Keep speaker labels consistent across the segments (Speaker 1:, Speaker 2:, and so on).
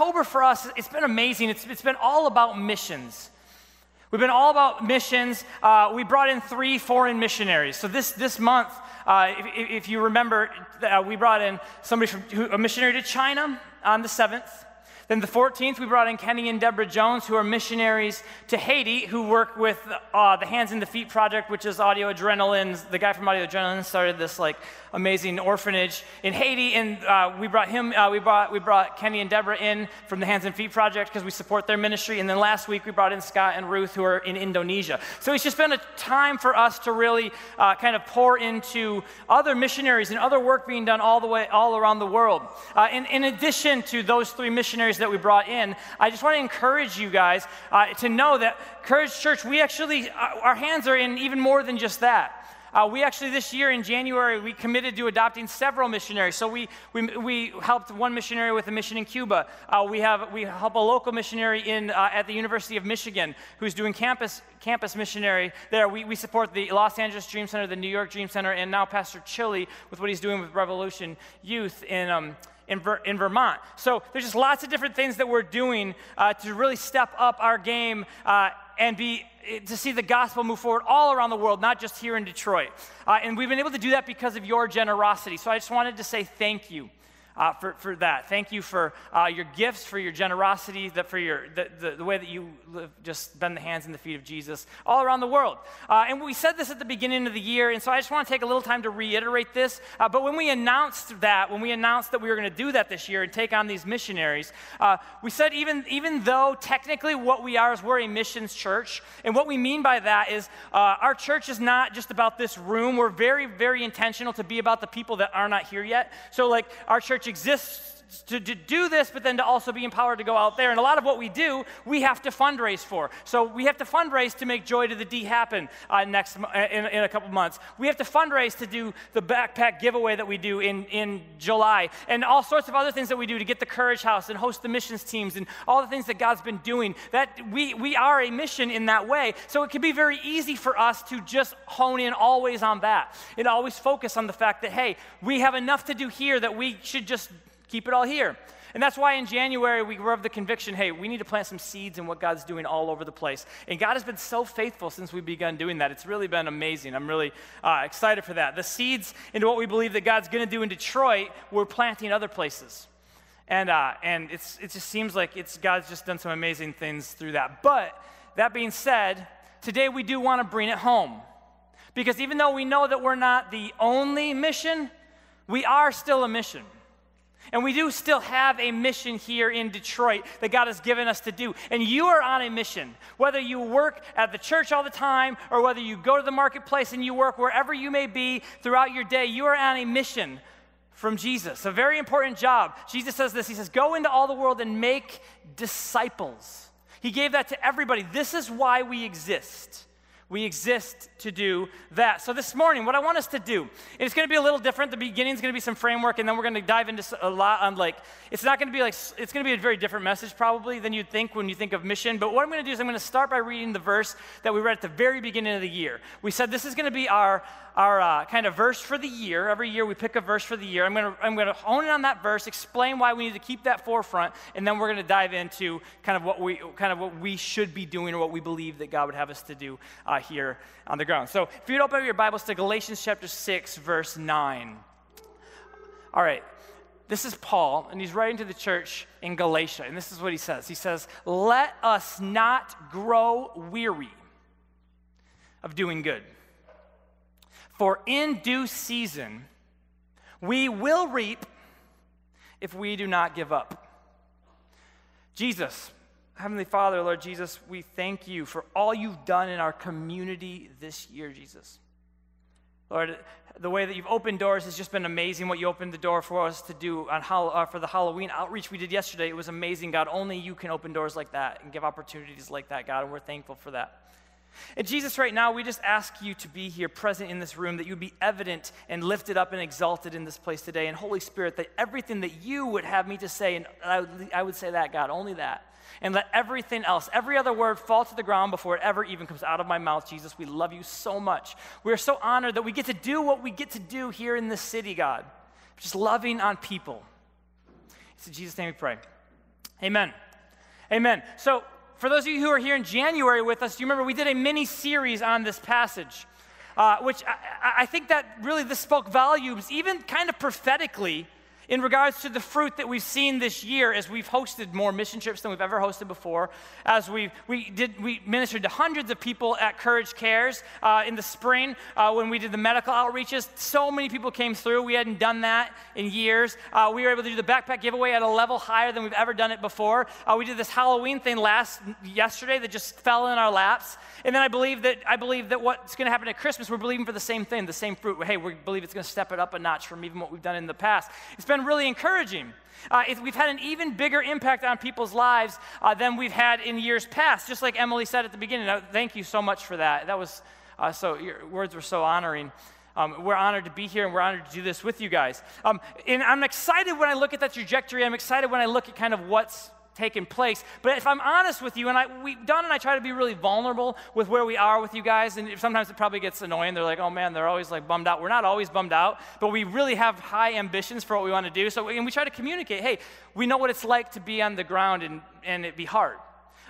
Speaker 1: October for us, it's been amazing. It's, it's been all about missions. We've been all about missions. Uh, we brought in three foreign missionaries. So this, this month, uh, if, if, you remember, uh, we brought in somebody from who, a missionary to China on the 7th. Then the 14th, we brought in Kenny and Deborah Jones, who are missionaries to Haiti, who work with uh, the Hands and the Feet Project, which is Audio Adrenaline. The guy from Audio Adrenaline started this like amazing orphanage in Haiti, and uh, we brought him. Uh, we brought we brought Kenny and Deborah in from the Hands and Feet Project because we support their ministry. And then last week we brought in Scott and Ruth, who are in Indonesia. So it's just been a time for us to really uh, kind of pour into other missionaries and other work being done all the way all around the world. Uh, in, in addition to those three missionaries that we brought in, I just want to encourage you guys uh, to know that Courage Church, we actually, uh, our hands are in even more than just that. Uh, we actually, this year in January, we committed to adopting several missionaries. So we, we, we helped one missionary with a mission in Cuba. Uh, we, have, we help a local missionary in, uh, at the University of Michigan who's doing campus, campus missionary there. We, we support the Los Angeles Dream Center, the New York Dream Center, and now Pastor Chili with what he's doing with Revolution Youth in. Um, in, Ver, in Vermont. So there's just lots of different things that we're doing uh, to really step up our game uh, and be to see the gospel move forward all around the world, not just here in Detroit. Uh, and we've been able to do that because of your generosity. So I just wanted to say thank you uh, for, for that. Thank you for uh, your gifts, for your generosity, that for your, the, the, the, way that you live, just bend the hands and the feet of Jesus all around the world. Uh, and we said this at the beginning of the year, and so I just want to take a little time to reiterate this. Uh, but when we announced that, when we announced that we were going to do that this year and take on these missionaries, uh, we said even, even though technically what we are is we're a missions church, and what we mean by that is uh, our church is not just about this room. We're very, very intentional to be about the people that are not here yet. So, like, our church exists to, to, do this, but then to also be empowered to go out there. And a lot of what we do, we have to fundraise for. So we have to fundraise to make Joy to the D happen uh, next uh, in, in a couple months. We have to fundraise to do the backpack giveaway that we do in, in July, and all sorts of other things that we do to get the Courage House and host the missions teams and all the things that God's been doing. That we we are a mission in that way. So it can be very easy for us to just hone in always on that and always focus on the fact that hey, we have enough to do here that we should just keep it all here. And that's why in January we were of the conviction hey, we need to plant some seeds in what God's doing all over the place. And God has been so faithful since we've begun doing that. It's really been amazing. I'm really uh, excited for that. The seeds into what we believe that God's going to do in Detroit, we're planting other places. And, uh, and it's, it just seems like it's, God's just done some amazing things through that. But that being said, today we do want to bring it home. Because even though we know that we're not the only mission, we are still a mission. And we do still have a mission here in Detroit that God has given us to do. And you are on a mission. Whether you work at the church all the time or whether you go to the marketplace and you work wherever you may be throughout your day, you are on a mission from Jesus. A very important job. Jesus says this He says, Go into all the world and make disciples. He gave that to everybody. This is why we exist. We exist to do that. So, this morning, what I want us to do, it's going to be a little different. The beginning is going to be some framework, and then we're going to dive into a lot on like, it's not going to be like, it's going to be a very different message probably than you'd think when you think of mission. But what I'm going to do is I'm going to start by reading the verse that we read at the very beginning of the year. We said this is going to be our, our uh, kind of verse for the year. Every year we pick a verse for the year. I'm going to I'm going to hone in on that verse, explain why we need to keep that forefront, and then we're going to dive into kind of what we kind of what we should be doing or what we believe that God would have us to do. Uh, uh, here on the ground. So if you'd open your Bibles to Galatians chapter 6, verse 9. All right. This is Paul, and he's writing to the church in Galatia, and this is what he says. He says, Let us not grow weary of doing good, for in due season we will reap if we do not give up. Jesus, Heavenly Father, Lord Jesus, we thank you for all you've done in our community this year, Jesus. Lord, the way that you've opened doors has just been amazing. What you opened the door for us to do on uh, for the Halloween outreach we did yesterday, it was amazing, God. Only you can open doors like that and give opportunities like that, God, and we're thankful for that. And Jesus, right now, we just ask you to be here, present in this room, that you would be evident and lifted up and exalted in this place today. And Holy Spirit, that everything that you would have me to say, and I would, I would say that, God, only that and let everything else, every other word, fall to the ground before it ever even comes out of my mouth. Jesus, we love you so much. We are so honored that we get to do what we get to do here in this city, God, just loving on people. It's in Jesus' name we pray. Amen. Amen. So, for those of you who are here in January with us, you remember we did a mini series on this passage? Uh, which I, I think that really this spoke volumes, even kind of prophetically, in regards to the fruit that we've seen this year as we've hosted more mission trips than we've ever hosted before, as we, we, did, we ministered to hundreds of people at Courage Cares uh, in the spring uh, when we did the medical outreaches. So many people came through. We hadn't done that in years. Uh, we were able to do the backpack giveaway at a level higher than we've ever done it before. Uh, we did this Halloween thing last yesterday that just fell in our laps. And then I believe that I believe that what's going to happen at Christmas, we're believing for the same thing, the same fruit. Hey, we believe it's going to step it up a notch from even what we've done in the past. It's been really encouraging. Uh, we've had an even bigger impact on people's lives uh, than we've had in years past. Just like Emily said at the beginning. Uh, thank you so much for that. That was uh, so. Your words were so honoring. Um, we're honored to be here and we're honored to do this with you guys. Um, and I'm excited when I look at that trajectory. I'm excited when I look at kind of what's taken place. But if I'm honest with you, and I, we, Don and I try to be really vulnerable with where we are with you guys, and sometimes it probably gets annoying. They're like, oh man, they're always like bummed out. We're not always bummed out, but we really have high ambitions for what we want to do. So, and we try to communicate, hey, we know what it's like to be on the ground and, and it be hard.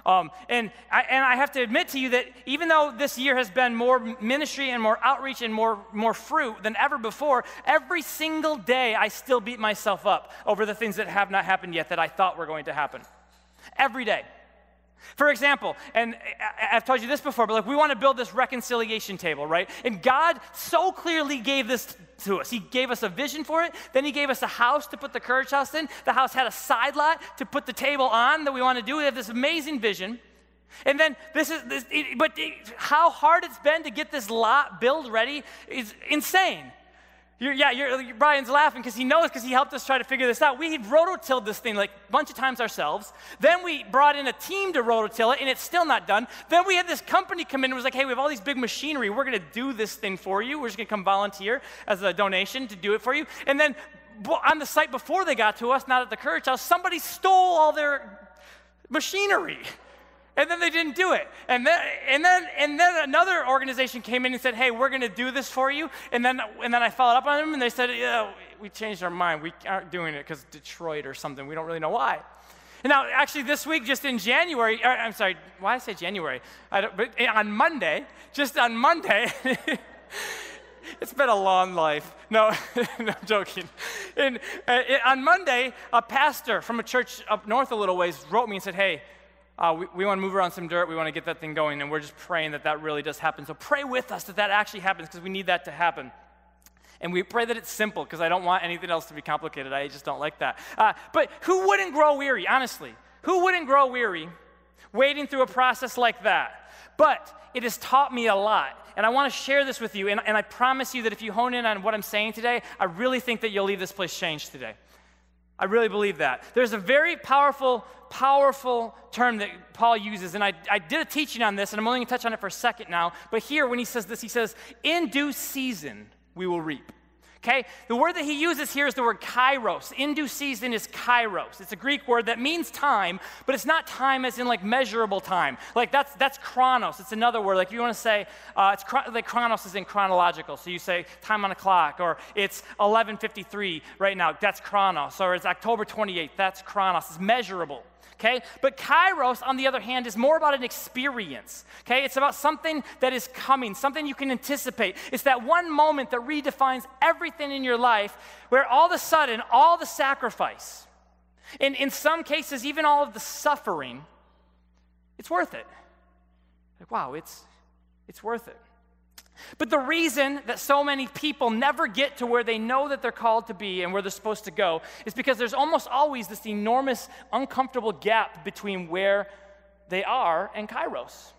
Speaker 1: Um, and, I, and I have to admit to you that even though this year has been more ministry and more outreach and more, more fruit than ever before, every single day I still beat myself up over the things that have not happened yet that I thought were going to happen every day. For example, and I've told you this before, but like we want to build this reconciliation table, right? And God so clearly gave this to us. He gave us a vision for it. Then He gave us a house to put the Courage House in. The house had a side lot to put the table on that we want to do. We have this amazing vision. And then this is, this, but how hard it's been to get this lot build ready is insane. You're, yeah, you're, Brian's laughing because he knows because he helped us try to figure this out. We rototilled this thing like a bunch of times ourselves. Then we brought in a team to rototill it, and it's still not done. Then we had this company come in and was like, hey, we have all these big machinery. We're going to do this thing for you. We're just going to come volunteer as a donation to do it for you. And then on the site before they got to us, not at the Courage House, somebody stole all their machinery and then they didn't do it. And then, and then, and then another organization came in and said, "Hey, we're going to do this for you." And then, and then I followed up on them, and they said, "Yeah, we changed our mind. We aren't doing it because Detroit or something. We don't really know why." And now, actually, this week, just in January, or, I'm sorry, why I say January? I don't, but on Monday, just on Monday. it's been a long life. No, no I'm joking. And, uh, on Monday, a pastor from a church up north a little ways wrote me and said, Hey, uh, we, we want to move around some dirt. We want to get that thing going. And we're just praying that that really does happen. So pray with us that that actually happens because we need that to happen. And we pray that it's simple because I don't want anything else to be complicated. I just don't like that. Uh, but who wouldn't grow weary, honestly? Who wouldn't grow weary waiting through a process like that? But it has taught me a lot. And I want to share this with you. And, and I promise you that if you hone in on what I'm saying today, I really think that you'll leave this place changed today. I really believe that. There's a very powerful, powerful term that Paul uses, and I, I did a teaching on this, and I'm only going to touch on it for a second now. But here, when he says this, he says, In due season we will reap. Okay? The word that he uses here is the word kairos. In due season is kairos. It's a Greek word that means time, but it's not time as in like measurable time. Like that's that's chronos. It's another word. Like if you want to say, uh, it's like chronos is in chronological. So you say time on a clock, or it's 11:53 right now. That's chronos. Or it's October 28th. That's chronos. It's measurable okay? But kairos, on the other hand, is more about an experience, okay? It's about something that is coming, something you can anticipate. It's that one moment that redefines everything in your life where all of a sudden, all the sacrifice, and in some cases, even all of the suffering, it's worth it. Like, wow, it's, it's worth it. But the reason that so many people never get to where they know that they're called to be and where they're supposed to go is because there's almost always this enormous, uncomfortable gap between where they are and Kairos.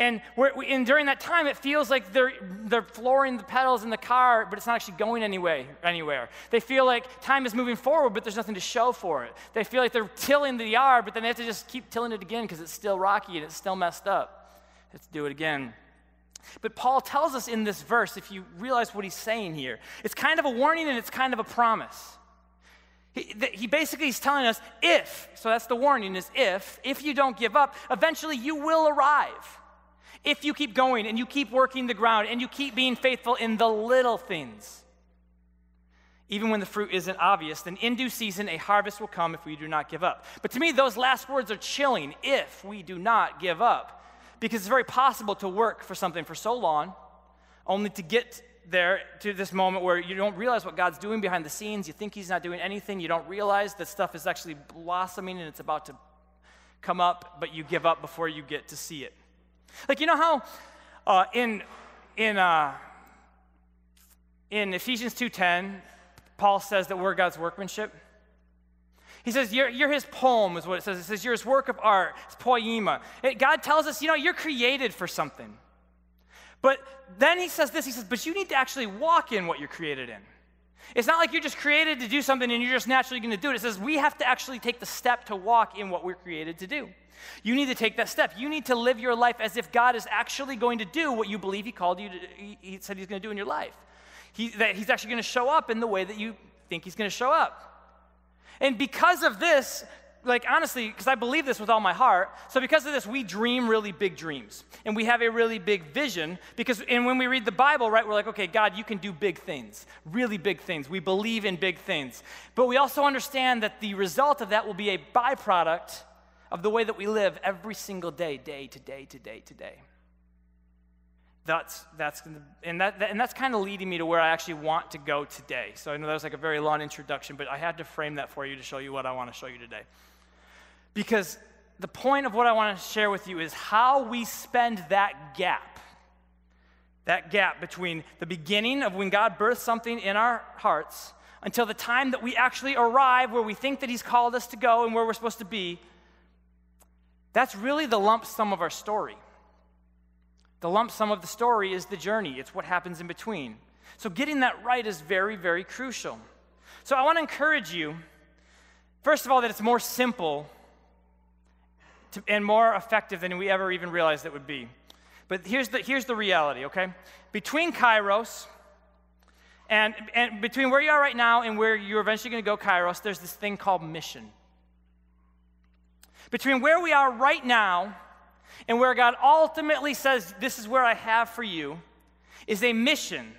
Speaker 1: And, and during that time, it feels like they're, they're flooring the pedals in the car, but it's not actually going anyway, anywhere. They feel like time is moving forward, but there's nothing to show for it. They feel like they're tilling the yard, but then they have to just keep tilling it again because it's still rocky and it's still messed up. Let's do it again. But Paul tells us in this verse, if you realize what he's saying here, it's kind of a warning and it's kind of a promise. He, he basically is telling us if, so that's the warning is if, if you don't give up, eventually you will arrive. If you keep going and you keep working the ground and you keep being faithful in the little things. even when the fruit isn't obvious, then in due season a harvest will come if we do not give up. But to me, those last words are chilling if we do not give up. Because it's very possible to work for something for so long, only to get there to this moment where you don't realize what God's doing behind the scenes. You think He's not doing anything. You don't realize that stuff is actually blossoming and it's about to come up, but you give up before you get to see it. Like, you know how uh, in, in, uh, in Ephesians 2.10, Paul says that we're God's workmanship? He says, you're, you're, his poem, is what it says. It says, you're his work of art. It's poema. It, God tells us, you know, you're created for something. But then he says this he says, but you need to actually walk in what you're created in. It's not like you're just created to do something and you're just naturally going to do it. It says we have to actually take the step to walk in what we're created to do. You need to take that step. You need to live your life as if God is actually going to do what you believe He called you to, He said He's going to do in your life. He, that He's actually going to show up in the way that you think He's going to show up. And because of this, like honestly, because I believe this with all my heart. So because of this, we dream really big dreams, and we have a really big vision. Because and when we read the Bible, right, we're like, okay, God, you can do big things, really big things. We believe in big things, but we also understand that the result of that will be a byproduct of the way that we live every single day, day to day to day to day. That's, that's and, that, and that's kind of leading me to where I actually want to go today. So I know that was like a very long introduction, but I had to frame that for you to show you what I want to show you today. Because the point of what I want to share with you is how we spend that gap. That gap between the beginning of when God birthed something in our hearts until the time that we actually arrive where we think that He's called us to go and where we're supposed to be. That's really the lump sum of our story. The lump sum of the story is the journey, it's what happens in between. So, getting that right is very, very crucial. So, I want to encourage you, first of all, that it's more simple to, and more effective than we ever even realized it would be. But here's the, here's the reality, okay? Between Kairos and, and between where you are right now and where you're eventually going to go, Kairos, there's this thing called mission. Between where we are right now and where God ultimately says, This is where I have for you, is a mission.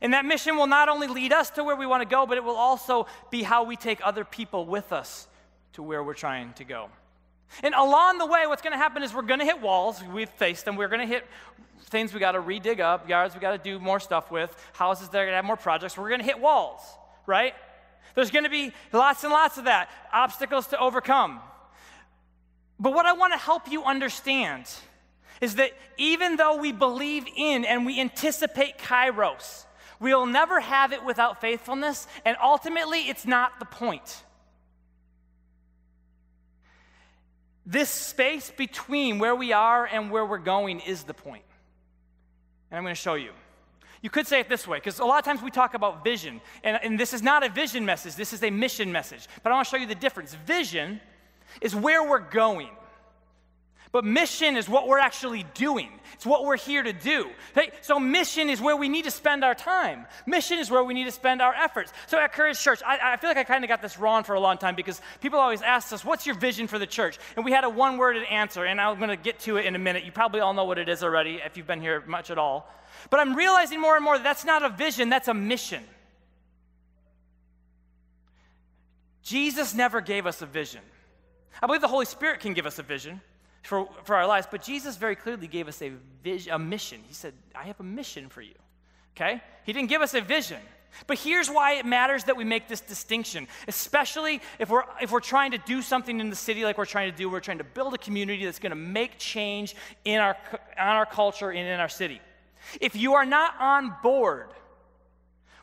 Speaker 1: And that mission will not only lead us to where we want to go, but it will also be how we take other people with us to where we're trying to go. And along the way, what's going to happen is we're going to hit walls. We've faced them. We're going to hit things we got to redig up, yards we got to do more stuff with, houses that are going to have more projects. We're going to hit walls, right? There's going to be lots and lots of that, obstacles to overcome. But what I want to help you understand is that even though we believe in and we anticipate kairos, we'll never have it without faithfulness, and ultimately, it's not the point. This space between where we are and where we're going is the point. And I'm going to show you. You could say it this way, because a lot of times we talk about vision, and, and this is not a vision message, this is a mission message. But I want to show you the difference. Vision is where we're going. But mission is what we're actually doing. It's what we're here to do. So mission is where we need to spend our time. Mission is where we need to spend our efforts. So at Courage Church, I, I feel like I kind of got this wrong for a long time because people always ask us, what's your vision for the church? And we had a one-worded answer, and I'm going to get to it in a minute. You probably all know what it is already if you've been here much at all. But I'm realizing more and more that that's not a vision, that's a mission. Jesus never gave us a vision. I believe the Holy Spirit can give us a vision for, for our lives, but Jesus very clearly gave us a, vision, a mission. He said, I have a mission for you. Okay? He didn't give us a vision. But here's why it matters that we make this distinction, especially if we're, if we're trying to do something in the city like we're trying to do. We're trying to build a community that's going to make change in our, on our culture and in our city. If you are not on board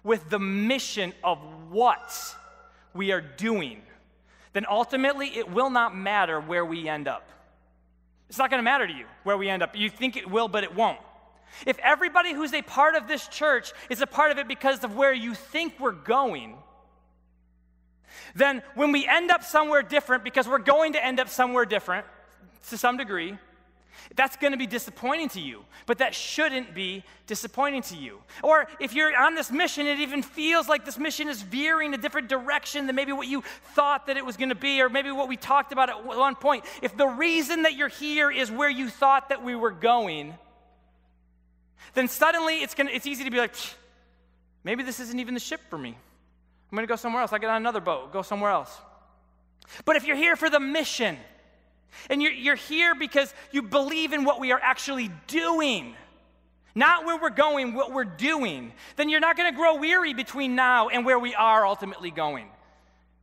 Speaker 1: with the mission of what we are doing, then ultimately it will not matter where we end up. It's not going to matter to you where we end up. You think it will, but it won't. If everybody who's a part of this church is a part of it because of where you think we're going, then when we end up somewhere different, because we're going to end up somewhere different to some degree, that's going to be disappointing to you, but that shouldn't be disappointing to you. Or if you're on this mission, it even feels like this mission is veering a different direction than maybe what you thought that it was going to be, or maybe what we talked about at one point. If the reason that you're here is where you thought that we were going, then suddenly it's, gonna, it's easy to be like, maybe this isn't even the ship for me. I'm going to go somewhere else. I get on another boat, go somewhere else. But if you're here for the mission, and you're, you're here because you believe in what we are actually doing, not where we're going, what we're doing, then you're not going to grow weary between now and where we are ultimately going.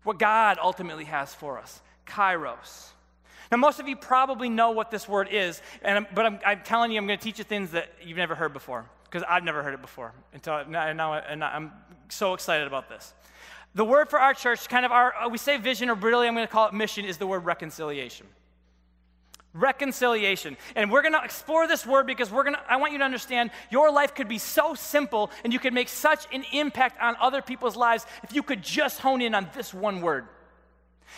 Speaker 1: What God ultimately has for us, Kairos. Now, most of you probably know what this word is, and but I'm, I'm telling you, I'm going to teach you things that you've never heard before, because I've never heard it before until now, now and I'm so excited about this. The word for our church, kind of our, uh, we say vision, or really I'm going to call it mission, is the word reconciliation. Reconciliation. And we're going to explore this word because we're going to I want you to understand your life could be so simple and you could make such an impact on other people's lives if you could just hone in on this one word.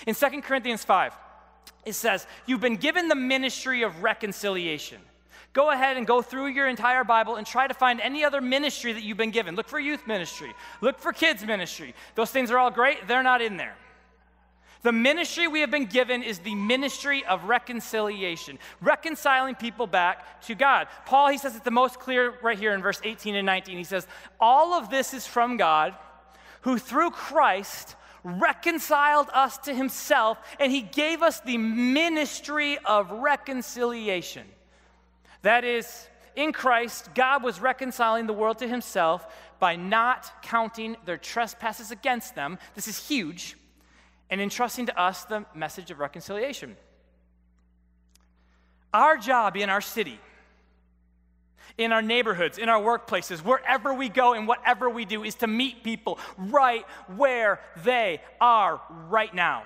Speaker 1: In 2 Corinthians 5, it says, You've been given the ministry of reconciliation. Go ahead and go through your entire Bible and try to find any other ministry that you've been given. Look for youth ministry, look for kids ministry. Those things are all great, they're not in there. The ministry we have been given is the ministry of reconciliation, reconciling people back to God. Paul, he says it the most clear right here in verse 18 and 19. He says, All of this is from God, who through Christ reconciled us to himself, and he gave us the ministry of reconciliation. That is, in Christ, God was reconciling the world to himself by not counting their trespasses against them. This is huge. And entrusting to us the message of reconciliation. Our job in our city, in our neighborhoods, in our workplaces, wherever we go and whatever we do, is to meet people right where they are right now.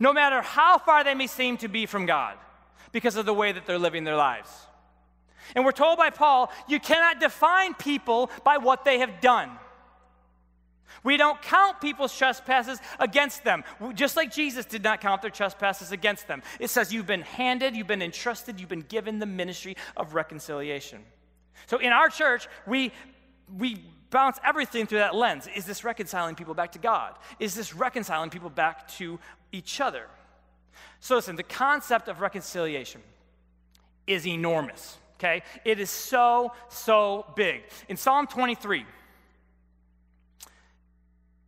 Speaker 1: No matter how far they may seem to be from God because of the way that they're living their lives. And we're told by Paul, you cannot define people by what they have done. We don't count people's trespasses against them, just like Jesus did not count their trespasses against them. It says you've been handed, you've been entrusted, you've been given the ministry of reconciliation. So in our church, we, we bounce everything through that lens. Is this reconciling people back to God? Is this reconciling people back to each other? So, listen, the concept of reconciliation is enormous, okay? It is so, so big. In Psalm 23,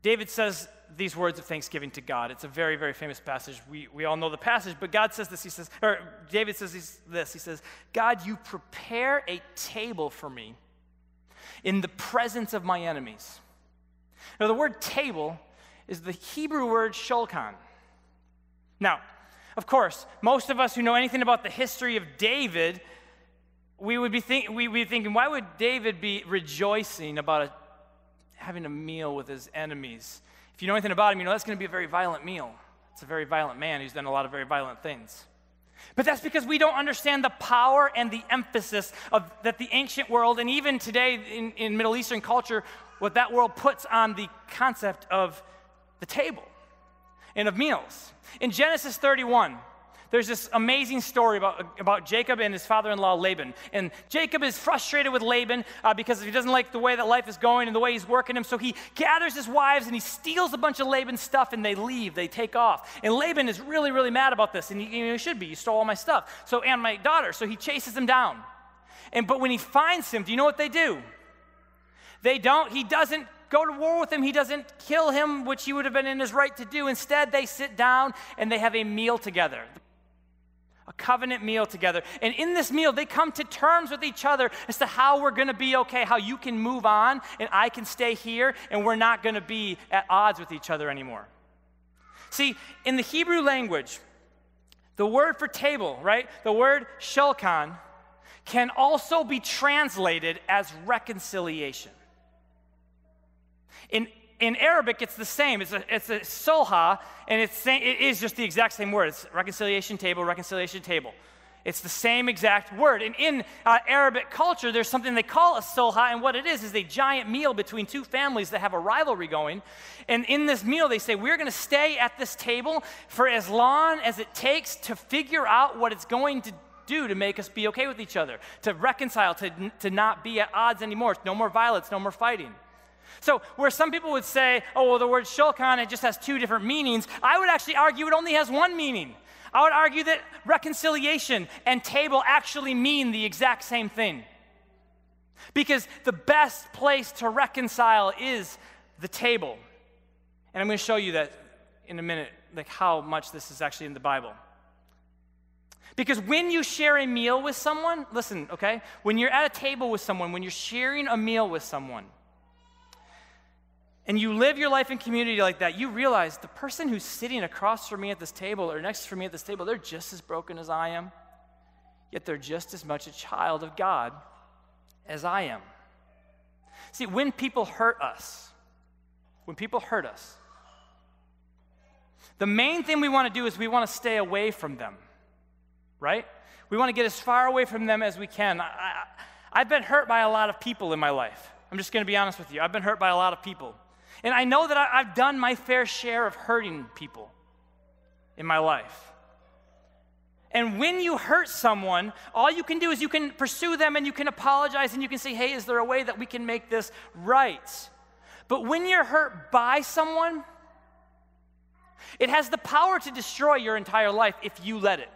Speaker 1: David says these words of thanksgiving to God. It's a very, very famous passage. We, we all know the passage, but God says this. He says, or David says this. He says, God, you prepare a table for me in the presence of my enemies. Now, the word table is the Hebrew word shulchan. Now, of course, most of us who know anything about the history of David, we would be, think, we would be thinking, why would David be rejoicing about a, having a meal with his enemies? If you know anything about him, you know that's going to be a very violent meal. It's a very violent man who's done a lot of very violent things. But that's because we don't understand the power and the emphasis of that the ancient world, and even today in, in Middle Eastern culture, what that world puts on the concept of the table and of meals. In Genesis 31, there's this amazing story about, about Jacob and his father in law Laban. And Jacob is frustrated with Laban uh, because he doesn't like the way that life is going and the way he's working him. So he gathers his wives and he steals a bunch of Laban's stuff and they leave, they take off. And Laban is really, really mad about this. And he, you should be. You stole all my stuff. So, and my daughter. So he chases him down. And but when he finds him, do you know what they do? They don't, he doesn't go to war with him. He doesn't kill him, which he would have been in his right to do. Instead, they sit down and they have a meal together. A covenant meal together. And in this meal, they come to terms with each other as to how we're going to be okay, how you can move on and I can stay here, and we're not going to be at odds with each other anymore. See, in the Hebrew language, the word for table, right? The word shulchan can also be translated as reconciliation. In, in Arabic, it's the same. It's a, it's a solha, and it's, it is just the exact same word. It's reconciliation table, reconciliation table. It's the same exact word. And in uh, Arabic culture, there's something they call a solha, and what it is is a giant meal between two families that have a rivalry going. And in this meal, they say, We're going to stay at this table for as long as it takes to figure out what it's going to do to make us be okay with each other, to reconcile, to, to not be at odds anymore. No more violence, no more fighting. So, where some people would say, oh, well, the word shulchan, it just has two different meanings, I would actually argue it only has one meaning. I would argue that reconciliation and table actually mean the exact same thing. Because the best place to reconcile is the table. And I'm going to show you that in a minute, like how much this is actually in the Bible. Because when you share a meal with someone, listen, okay? When you're at a table with someone, when you're sharing a meal with someone, and you live your life in community like that, you realize the person who's sitting across from me at this table or next to me at this table, they're just as broken as I am, yet they're just as much a child of God as I am. See, when people hurt us, when people hurt us, the main thing we want to do is we want to stay away from them, right? We want to get as far away from them as we can. I, have been hurt by a lot of people in my life. I'm just going to be honest with you. I've been hurt by a lot of people. And I know that I've done my fair share of hurting people in my life. And when you hurt someone, all you can do is you can pursue them and you can apologize and you can say, hey, is there a way that we can make this right? But when you're hurt by someone, it has the power to destroy your entire life if you let it.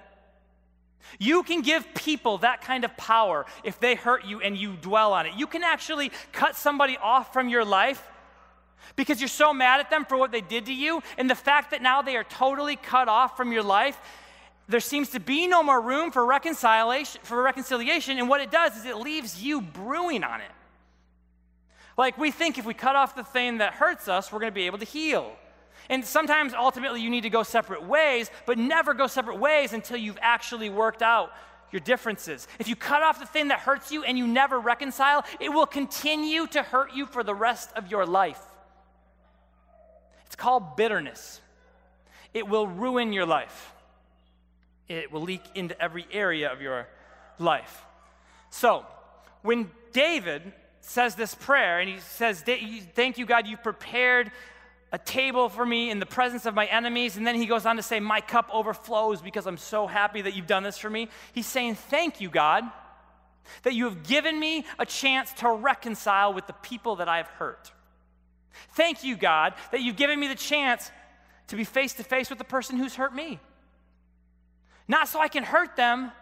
Speaker 1: You can give people that kind of power if they hurt you and you dwell on it. You can actually cut somebody off from your life because you're so mad at them for what they did to you. And the fact that now they are totally cut off from your life, there seems to be no more room for reconciliation, for reconciliation. And what it does is it leaves you brewing on it. Like we think if we cut off the thing that hurts us, we're going to be able to heal. And sometimes ultimately you need to go separate ways, but never go separate ways until you've actually worked out your differences. If you cut off the thing that hurts you and you never reconcile, it will continue to hurt you for the rest of your life. It's called bitterness. It will ruin your life, it will leak into every area of your life. So, when David says this prayer and he says, Thank you, God, you've prepared a table for me in the presence of my enemies. And then he goes on to say, My cup overflows because I'm so happy that you've done this for me. He's saying, Thank you, God, that you have given me a chance to reconcile with the people that I have hurt. Thank you, God, that you've given me the chance to be face to face with the person who's hurt me. Not so I can hurt them,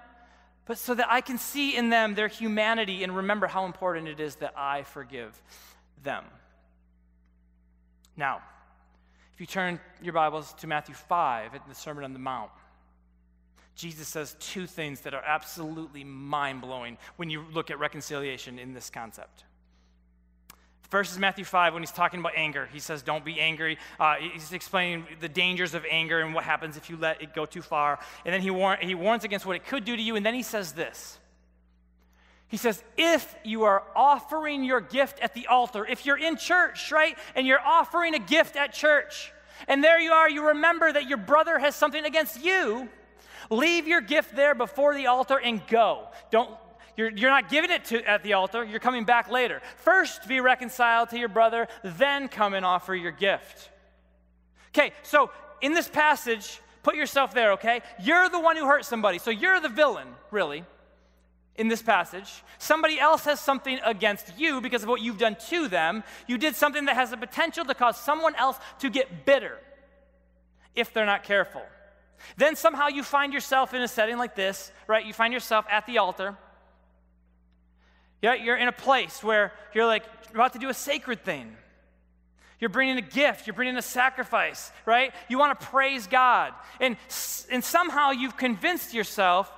Speaker 1: but so that I can see in them their humanity and remember how important it is that I forgive them. Now, if you turn your Bibles to Matthew 5 at the Sermon on the Mount, Jesus says two things that are absolutely mind blowing when you look at reconciliation in this concept. Is Matthew 5 when he's talking about anger. He says, Don't be angry. Uh, he's explaining the dangers of anger and what happens if you let it go too far. And then he, war- he warns against what it could do to you. And then he says this He says, If you are offering your gift at the altar, if you're in church, right, and you're offering a gift at church, and there you are, you remember that your brother has something against you, leave your gift there before the altar and go. Don't you're, you're not giving it to, at the altar, you're coming back later. First, be reconciled to your brother, then come and offer your gift. Okay, so in this passage, put yourself there, okay? You're the one who hurt somebody, so you're the villain, really, in this passage. Somebody else has something against you because of what you've done to them. You did something that has the potential to cause someone else to get bitter if they're not careful. Then somehow you find yourself in a setting like this, right? You find yourself at the altar yeah, you're in a place where you're like about to do a sacred thing. You're bringing a gift, you're bringing a sacrifice, right? You want to praise God. And, and somehow you've convinced yourself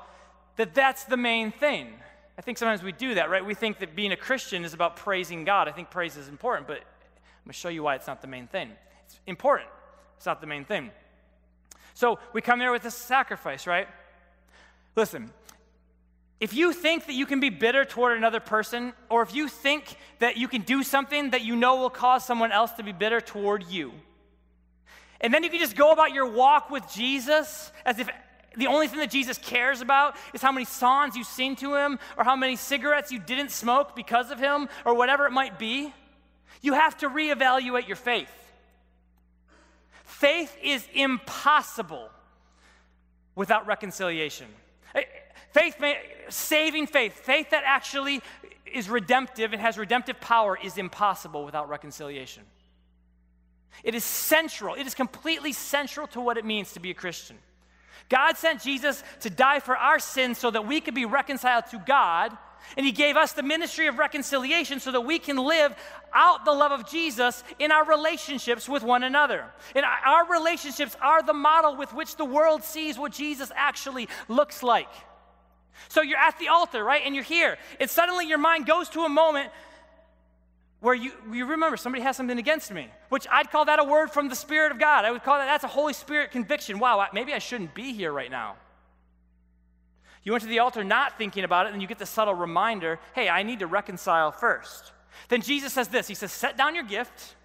Speaker 1: that that's the main thing. I think sometimes we do that, right? We think that being a Christian is about praising God. I think praise is important, but I'm going to show you why it's not the main thing. It's important, it's not the main thing. So we come there with a sacrifice, right? Listen, if you think that you can be bitter toward another person, or if you think that you can do something that you know will cause someone else to be bitter toward you, and then you can just go about your walk with Jesus as if the only thing that Jesus cares about is how many songs you sing to him, or how many cigarettes you didn't smoke because of him, or whatever it might be, you have to reevaluate your faith. Faith is impossible without reconciliation. Faith, saving faith, faith that actually is redemptive and has redemptive power, is impossible without reconciliation. It is central, it is completely central to what it means to be a Christian. God sent Jesus to die for our sins so that we could be reconciled to God And He gave us the ministry of reconciliation so that we can live out the love of Jesus in our relationships with one another. And our relationships are the model with which the world sees what Jesus actually looks like. So you're at the altar, right? And you're here. And suddenly your mind goes to a moment where you, you remember somebody has something against me, which I'd call that a word from the Spirit of God. I would call that that's a Holy Spirit conviction. Wow, maybe I shouldn't be here right now. You went to the altar not thinking about it, and you get the subtle reminder hey, I need to reconcile first. Then Jesus says this He says, Set down your gift,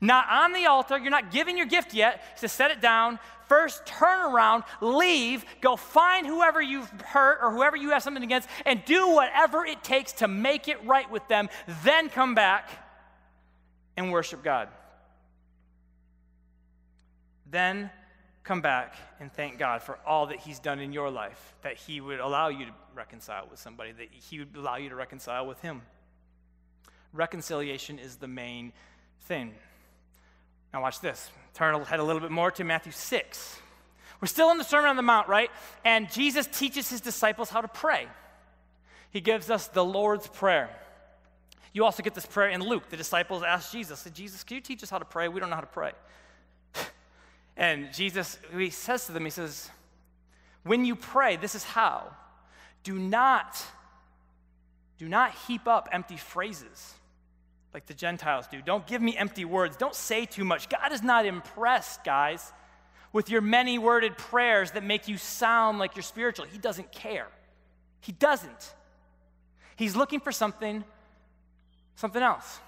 Speaker 1: not on the altar. You're not giving your gift yet. Says, Set it down. First, turn around, leave, go find whoever you've hurt or whoever you have something against, and do whatever it takes to make it right with them. Then come back and worship God. Then come back and thank God for all that He's done in your life, that He would allow you to reconcile with somebody, that He would allow you to reconcile with Him. Reconciliation is the main thing. Now, watch this. Turn ahead a little bit more to Matthew 6. We're still in the Sermon on the Mount, right? And Jesus teaches His disciples how to pray. He gives us the Lord's Prayer. You also get this prayer in Luke. The disciples ask Jesus, Jesus, can you teach us how to pray? We don't know how to pray. And Jesus, he says to them, he says, when you pray, this is how. Do not, do not heap up empty phrases like the Gentiles do. Don't give me empty words. Don't say too much. God is not impressed, guys, with your many worded prayers that make you sound like you're spiritual. He doesn't care. He doesn't. He's looking for something, something else.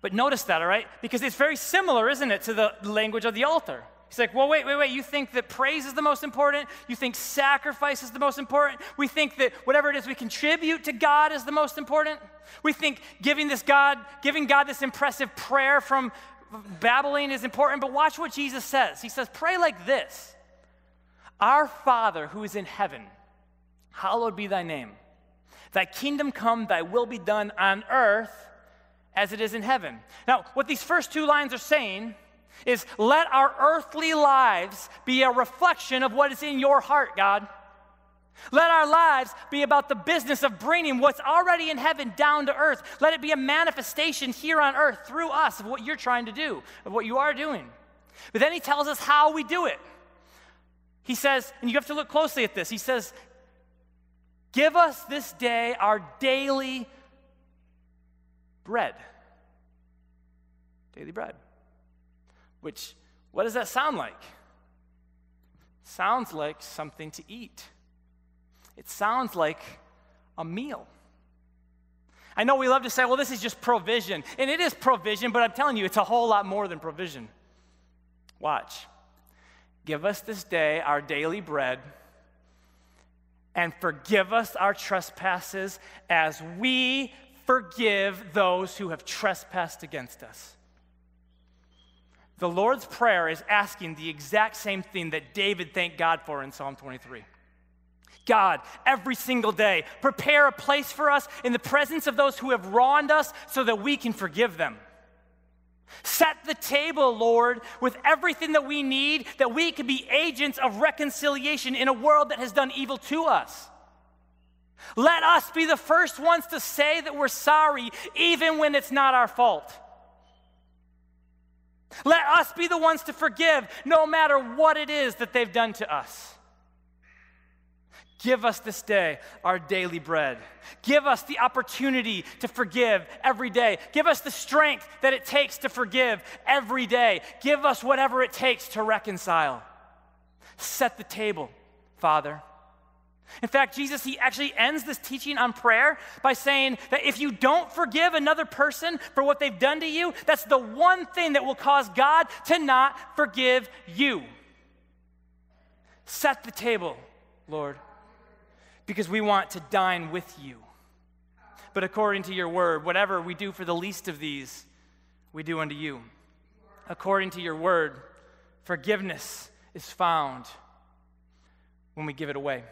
Speaker 1: But notice that, all right? Because it's very similar, isn't it, to the language of the altar. He's like, well, wait, wait, wait. You think that praise is the most important? You think sacrifice is the most important? We think that whatever it is we contribute to God is the most important? We think giving this God, giving God this impressive prayer from babbling is important, but watch what Jesus says. He says, pray like this Our Father who is in heaven, hallowed be thy name. Thy kingdom come, thy will be done on earth as it is in heaven. Now, what these first two lines are saying is let our earthly lives be a reflection of what is in your heart, God. Let our lives be about the business of bringing what's already in heaven down to earth. Let it be a manifestation here on earth through us of what you're trying to do, of what you are doing. But then he tells us how we do it. He says, and you have to look closely at this, he says, Give us this day our daily bread. Daily bread. Which, what does that sound like? Sounds like something to eat. It sounds like a meal. I know we love to say, well, this is just provision. And it is provision, but I'm telling you, it's a whole lot more than provision. Watch. Give us this day our daily bread and forgive us our trespasses as we forgive those who have trespassed against us. The Lord's Prayer is asking the exact same thing that David thanked God for in Psalm 23. God, every single day, prepare a place for us in the presence of those who have wronged us so that we can forgive them. Set the table, Lord, with everything that we need that we can be agents of reconciliation in a world that has done evil to us. Let us be the first ones to say that we're sorry, even when it's not our fault. Let us be the ones to forgive, no matter what it is that they've done to us. Give us this day our daily bread. Give us the opportunity to forgive every day. Give us the strength that it takes to forgive every day. Give us whatever it takes to reconcile. Set the table, Father. In fact, Jesus, he actually ends this teaching on prayer by saying that if you don't forgive another person for what they've done to you, that's the one thing that will cause God to not forgive you. Set the table, Lord, because we want to dine with you. But according to your word, whatever we do for the least of these, we do unto you. According to your word, forgiveness is found when we give it away.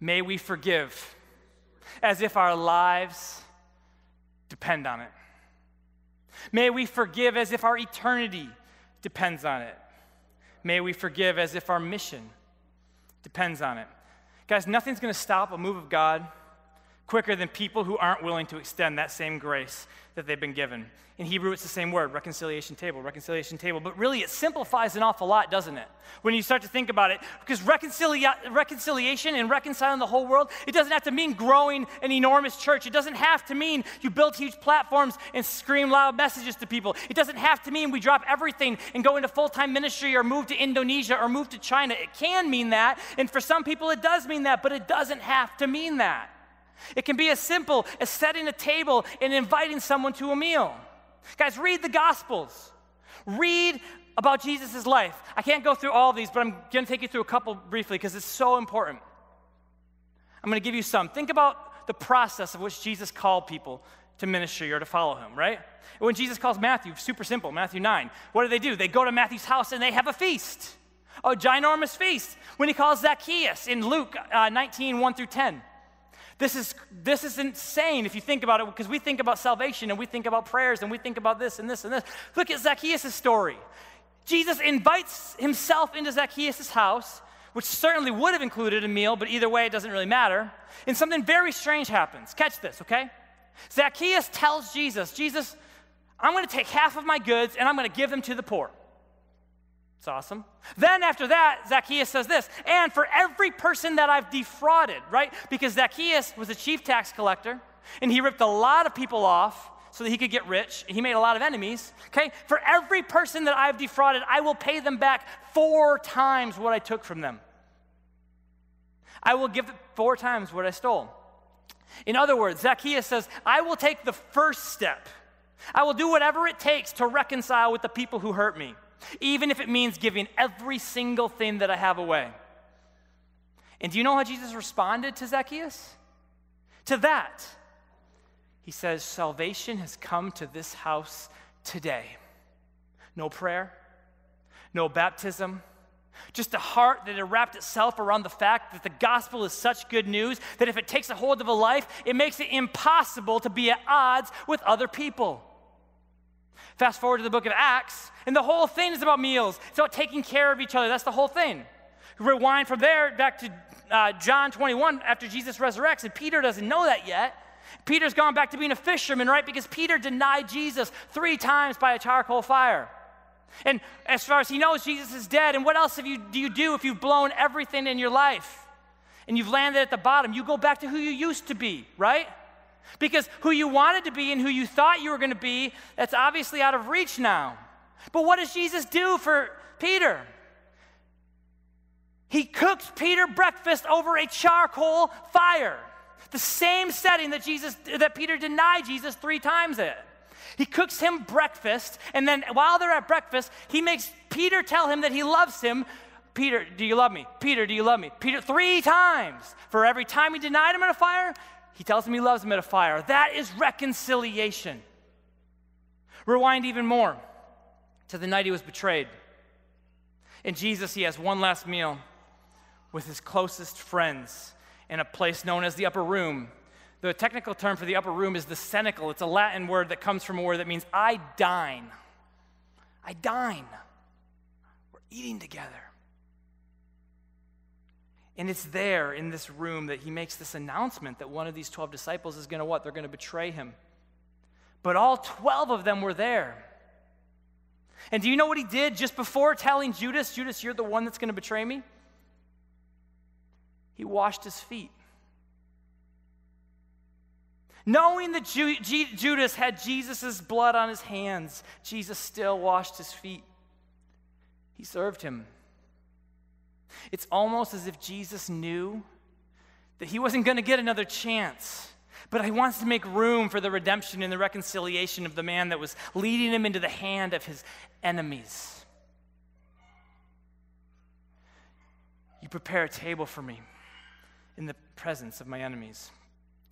Speaker 1: May we forgive as if our lives depend on it. May we forgive as if our eternity depends on it. May we forgive as if our mission depends on it. Guys, nothing's going to stop a move of God quicker than people who aren't willing to extend that same grace that they've been given. In Hebrew, it's the same word, reconciliation table, reconciliation table. But really, it simplifies an awful lot, doesn't it? When you start to think about it. Because reconcilia- reconciliation and reconciling the whole world, it doesn't have to mean growing an enormous church. It doesn't have to mean you build huge platforms and scream loud messages to people. It doesn't have to mean we drop everything and go into full time ministry or move to Indonesia or move to China. It can mean that. And for some people, it does mean that, but it doesn't have to mean that. It can be as simple as setting a table and inviting someone to a meal. Guys, read the Gospels. Read about Jesus' life. I can't go through all of these, but I'm going to take you through a couple briefly because it's so important. I'm going to give you some. Think about the process of which Jesus called people to ministry or to follow him, right? When Jesus calls Matthew, super simple, Matthew 9, what do they do? They go to Matthew's house and they have a feast, a ginormous feast. When he calls Zacchaeus in Luke uh, 19, 1 through 10, this is, this is insane if you think about it, because we think about salvation and we think about prayers and we think about this and this and this. Look at Zacchaeus' story. Jesus invites himself into Zacchaeus' house, which certainly would have included a meal, but either way, it doesn't really matter. And something very strange happens. Catch this, okay? Zacchaeus tells Jesus, Jesus, I'm going to take half of my goods and I'm going to give them to the poor. It's awesome. Then after that, Zacchaeus says this, and for every person that I've defrauded, right? Because Zacchaeus was a chief tax collector and he ripped a lot of people off so that he could get rich. He made a lot of enemies. Okay? For every person that I've defrauded, I will pay them back four times what I took from them. I will give four times what I stole. In other words, Zacchaeus says, I will take the first step. I will do whatever it takes to reconcile with the people who hurt me even if it means giving every single thing that I have away. And do you know how Jesus responded to Zacchaeus? To that, he says, Salvation has come to this house today. No prayer, no baptism, just a heart that had wrapped itself around the fact that the gospel is such good news that if it takes a hold of a life, it makes it impossible to be at odds with other people. Fast forward to the book of Acts, and the whole thing is about meals. It's about taking care of each other. That's the whole thing. Rewind from there back to uh, John 21 after Jesus resurrects, and Peter doesn't know that yet. Peter's gone back to being a fisherman, right? Because Peter denied Jesus three times by a charcoal fire. And as far as he knows, Jesus is dead. And what else you, do you do if you've blown everything in your life and you've landed at the bottom? You go back to who you used to be, right? Because who you wanted to be and who you thought you were going to be, that's obviously out of reach now. But what does Jesus do for Peter? He cooks Peter breakfast over a charcoal fire. The same setting that Jesus that Peter denied Jesus 3 times at. He cooks him breakfast and then while they're at breakfast, he makes Peter tell him that he loves him. Peter, do you love me? Peter, do you love me? Peter 3 times. For every time he denied him in a fire, he tells him he loves him at a fire. That is reconciliation. Rewind even more to the night he was betrayed. In Jesus, he has one last meal with his closest friends in a place known as the upper room. The technical term for the upper room is the cenacle. It's a Latin word that comes from a word that means I dine. I dine. We're eating together. And it's there in this room that he makes this announcement that one of these 12 disciples is going to what? They're going to betray him. But all 12 of them were there. And do you know what he did just before telling Judas, Judas, you're the one that's going to betray me? He washed his feet. Knowing that Ju- G- Judas had Jesus' blood on his hands, Jesus still washed his feet. He served him. It's almost as if Jesus knew that he wasn't going to get another chance, but he wants to make room for the redemption and the reconciliation of the man that was leading him into the hand of his enemies. You prepare a table for me in the presence of my enemies.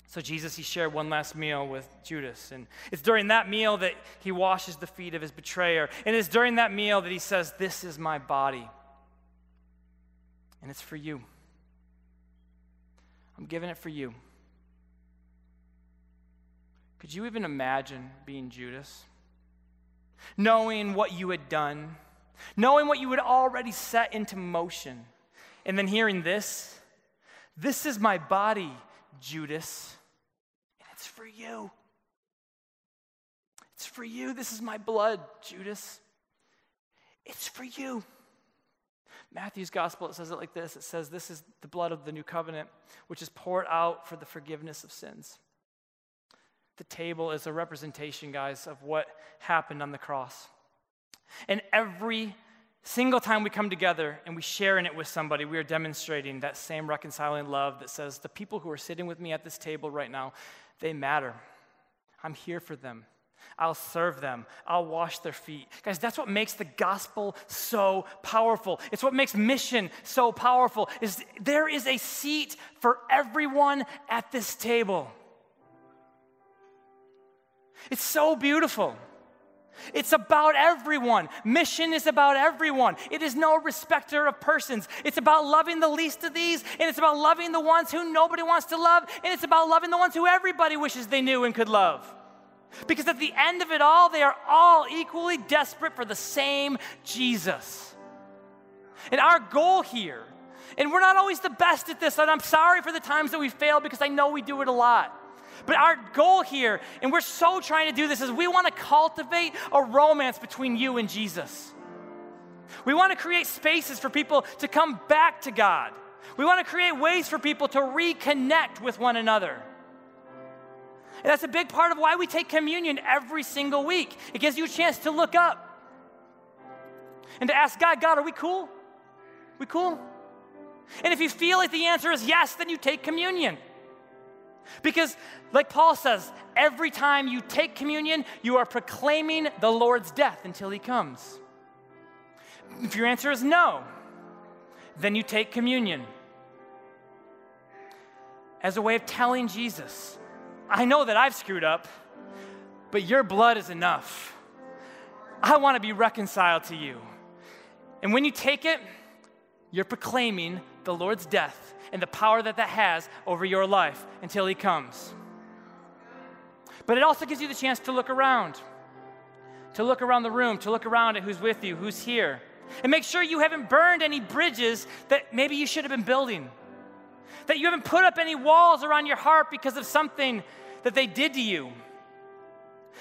Speaker 1: So Jesus, he shared one last meal with Judas. And it's during that meal that he washes the feet of his betrayer. And it's during that meal that he says, This is my body and it's for you. I'm giving it for you. Could you even imagine being Judas? Knowing what you had done, knowing what you had already set into motion, and then hearing this This is my body, Judas, and it's for you. It's for you. This is my blood, Judas. It's for you. Matthew's gospel, it says it like this it says, This is the blood of the new covenant, which is poured out for the forgiveness of sins. The table is a representation, guys, of what happened on the cross. And every single time we come together and we share in it with somebody, we are demonstrating that same reconciling love that says, The people who are sitting with me at this table right now, they matter. I'm here for them. I'll serve them. I'll wash their feet. Guys, that's what makes the gospel so powerful. It's what makes mission so powerful. Is there is a seat for everyone at this table. It's so beautiful. It's about everyone. Mission is about everyone. It is no respecter of persons. It's about loving the least of these, and it's about loving the ones who nobody wants to love, and it's about loving the ones who everybody wishes they knew and could love. Because at the end of it all, they are all equally desperate for the same Jesus. And our goal here, and we're not always the best at this, and I'm sorry for the times that we fail because I know we do it a lot. But our goal here, and we're so trying to do this, is we want to cultivate a romance between you and Jesus. We want to create spaces for people to come back to God. We want to create ways for people to reconnect with one another. And that's a big part of why we take communion every single week. It gives you a chance to look up and to ask God, God, are we cool? We cool? And if you feel like the answer is yes, then you take communion. Because, like Paul says, every time you take communion, you are proclaiming the Lord's death until he comes. If your answer is no, then you take communion as a way of telling Jesus, I know that I've screwed up, but your blood is enough. I want to be reconciled to you. And when you take it, you're proclaiming the Lord's death and the power that that has over your life until He comes. But it also gives you the chance to look around, to look around the room, to look around at who's with you, who's here, and make sure you haven't burned any bridges that maybe you should have been building, that you haven't put up any walls around your heart because of something that they did to you.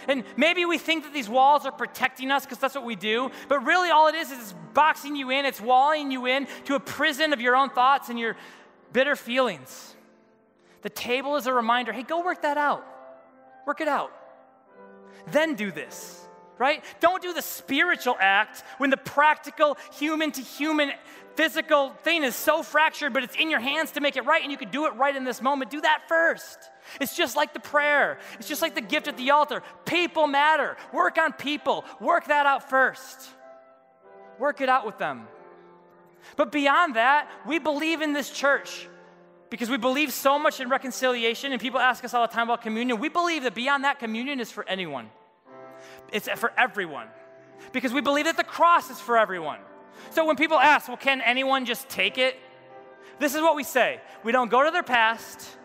Speaker 1: And maybe we think that these walls are protecting us because that's what we do, but really all it is is it's boxing you in, it's walling you in to a prison of your own thoughts and your bitter feelings. The table is a reminder hey, go work that out. Work it out. Then do this, right? Don't do the spiritual act when the practical, human to human, physical thing is so fractured, but it's in your hands to make it right, and you can do it right in this moment. Do that first. It's just like the prayer, it's just like the gift at the altar. People matter. Work on people, work that out first. Work it out with them. But beyond that, we believe in this church because we believe so much in reconciliation, and people ask us all the time about communion. We believe that beyond that, communion is for anyone, it's for everyone. Because we believe that the cross is for everyone. So when people ask, well, can anyone just take it? This is what we say we don't go to their past.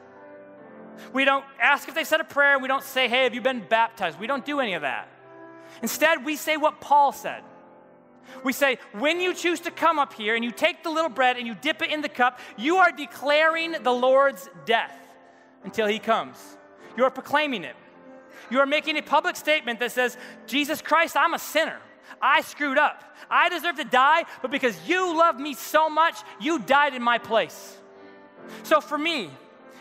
Speaker 1: We don't ask if they said a prayer. We don't say, hey, have you been baptized? We don't do any of that. Instead, we say what Paul said. We say, when you choose to come up here and you take the little bread and you dip it in the cup, you are declaring the Lord's death until he comes. You are proclaiming it. You are making a public statement that says, Jesus Christ, I'm a sinner. I screwed up. I deserve to die, but because you love me so much, you died in my place. So for me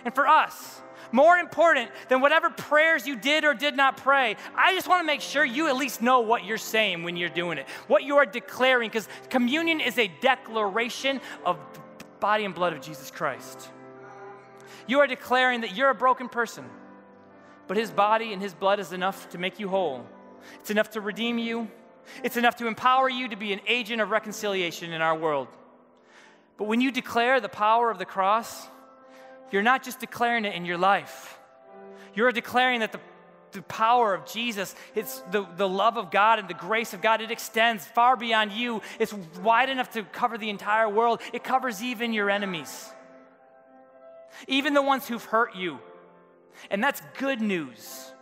Speaker 1: and for us, more important than whatever prayers you did or did not pray, I just want to make sure you at least know what you're saying when you're doing it, what you are declaring, because communion is a declaration of body and blood of Jesus Christ. You are declaring that you're a broken person, but his body and his blood is enough to make you whole. It's enough to redeem you. It's enough to empower you to be an agent of reconciliation in our world. But when you declare the power of the cross, you're not just declaring it in your life, you're declaring that the, the power of Jesus, it's the, the love of God and the grace of God, it extends far beyond you. It's wide enough to cover the entire world, it covers even your enemies, even the ones who've hurt you. And that's good news.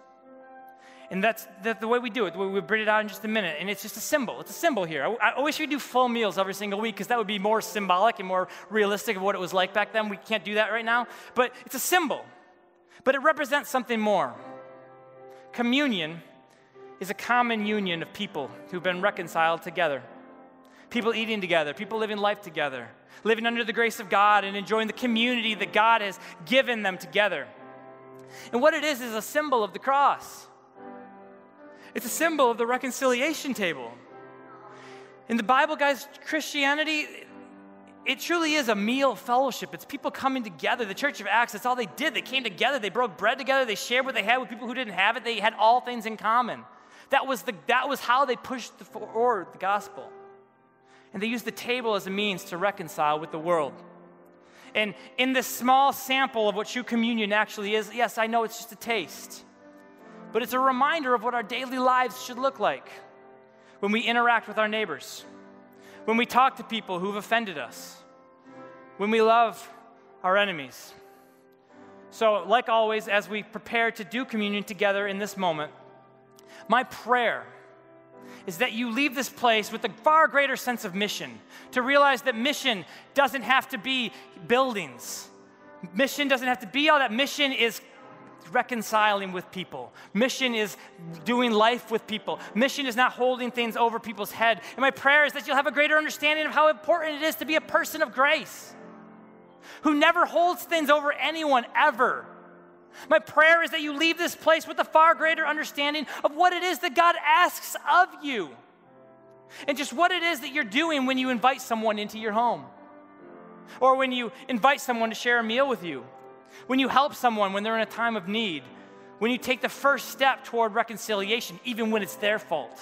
Speaker 1: And that's the, the way we do it. We'll bring it out in just a minute. And it's just a symbol. It's a symbol here. I, I wish we do full meals every single week because that would be more symbolic and more realistic of what it was like back then. We can't do that right now. But it's a symbol. But it represents something more. Communion is a common union of people who've been reconciled together. People eating together, people living life together, living under the grace of God and enjoying the community that God has given them together. And what it is is a symbol of the cross. It's a symbol of the reconciliation table. In the Bible, guys, Christianity, it truly is a meal fellowship. It's people coming together. The Church of Acts, that's all they did. They came together, they broke bread together, they shared what they had with people who didn't have it. They had all things in common. That was, the, that was how they pushed the forward the gospel. And they used the table as a means to reconcile with the world. And in this small sample of what true communion actually is, yes, I know it's just a taste but it's a reminder of what our daily lives should look like when we interact with our neighbors, when we talk to people who've offended us, when we love our enemies. So, like always, as we prepare to do communion together in this moment, my prayer is that you leave this place with a far greater sense of mission, to realize that mission doesn't have to be buildings. Mission doesn't have to be all that. Mission is reconciling with people. Mission is doing life with people. Mission is not holding things over people's head. And my prayer is that you'll have a greater understanding of how important it is to be a person of grace who never holds things over anyone ever. My prayer is that you leave this place with a far greater understanding of what it is that God asks of you and just what it is that you're doing when you invite someone into your home or when you invite someone to share a meal with you when you help someone when they're in a time of need, when you take the first step toward reconciliation, even when it's their fault.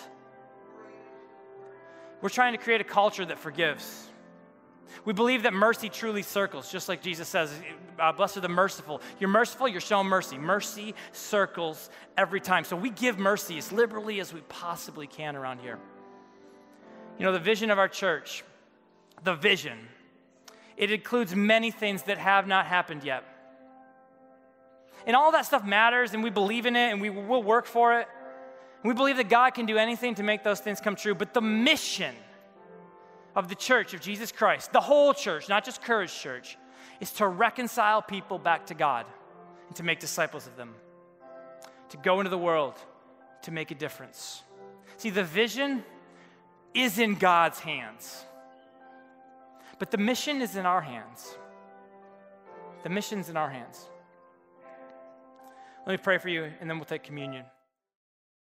Speaker 1: We're trying to create a culture that forgives. We believe that mercy truly circles, just like Jesus says, uh, Blessed are the merciful. You're merciful, you're showing mercy. Mercy circles every time. So we give mercy as liberally as we possibly can around here. You know, the vision of our church, the vision, it includes many things that have not happened yet. And all that stuff matters, and we believe in it, and we will work for it. We believe that God can do anything to make those things come true. But the mission of the church of Jesus Christ, the whole church, not just Courage Church, is to reconcile people back to God and to make disciples of them, to go into the world to make a difference. See, the vision is in God's hands, but the mission is in our hands. The mission's in our hands. Let me pray for you, and then we'll take communion.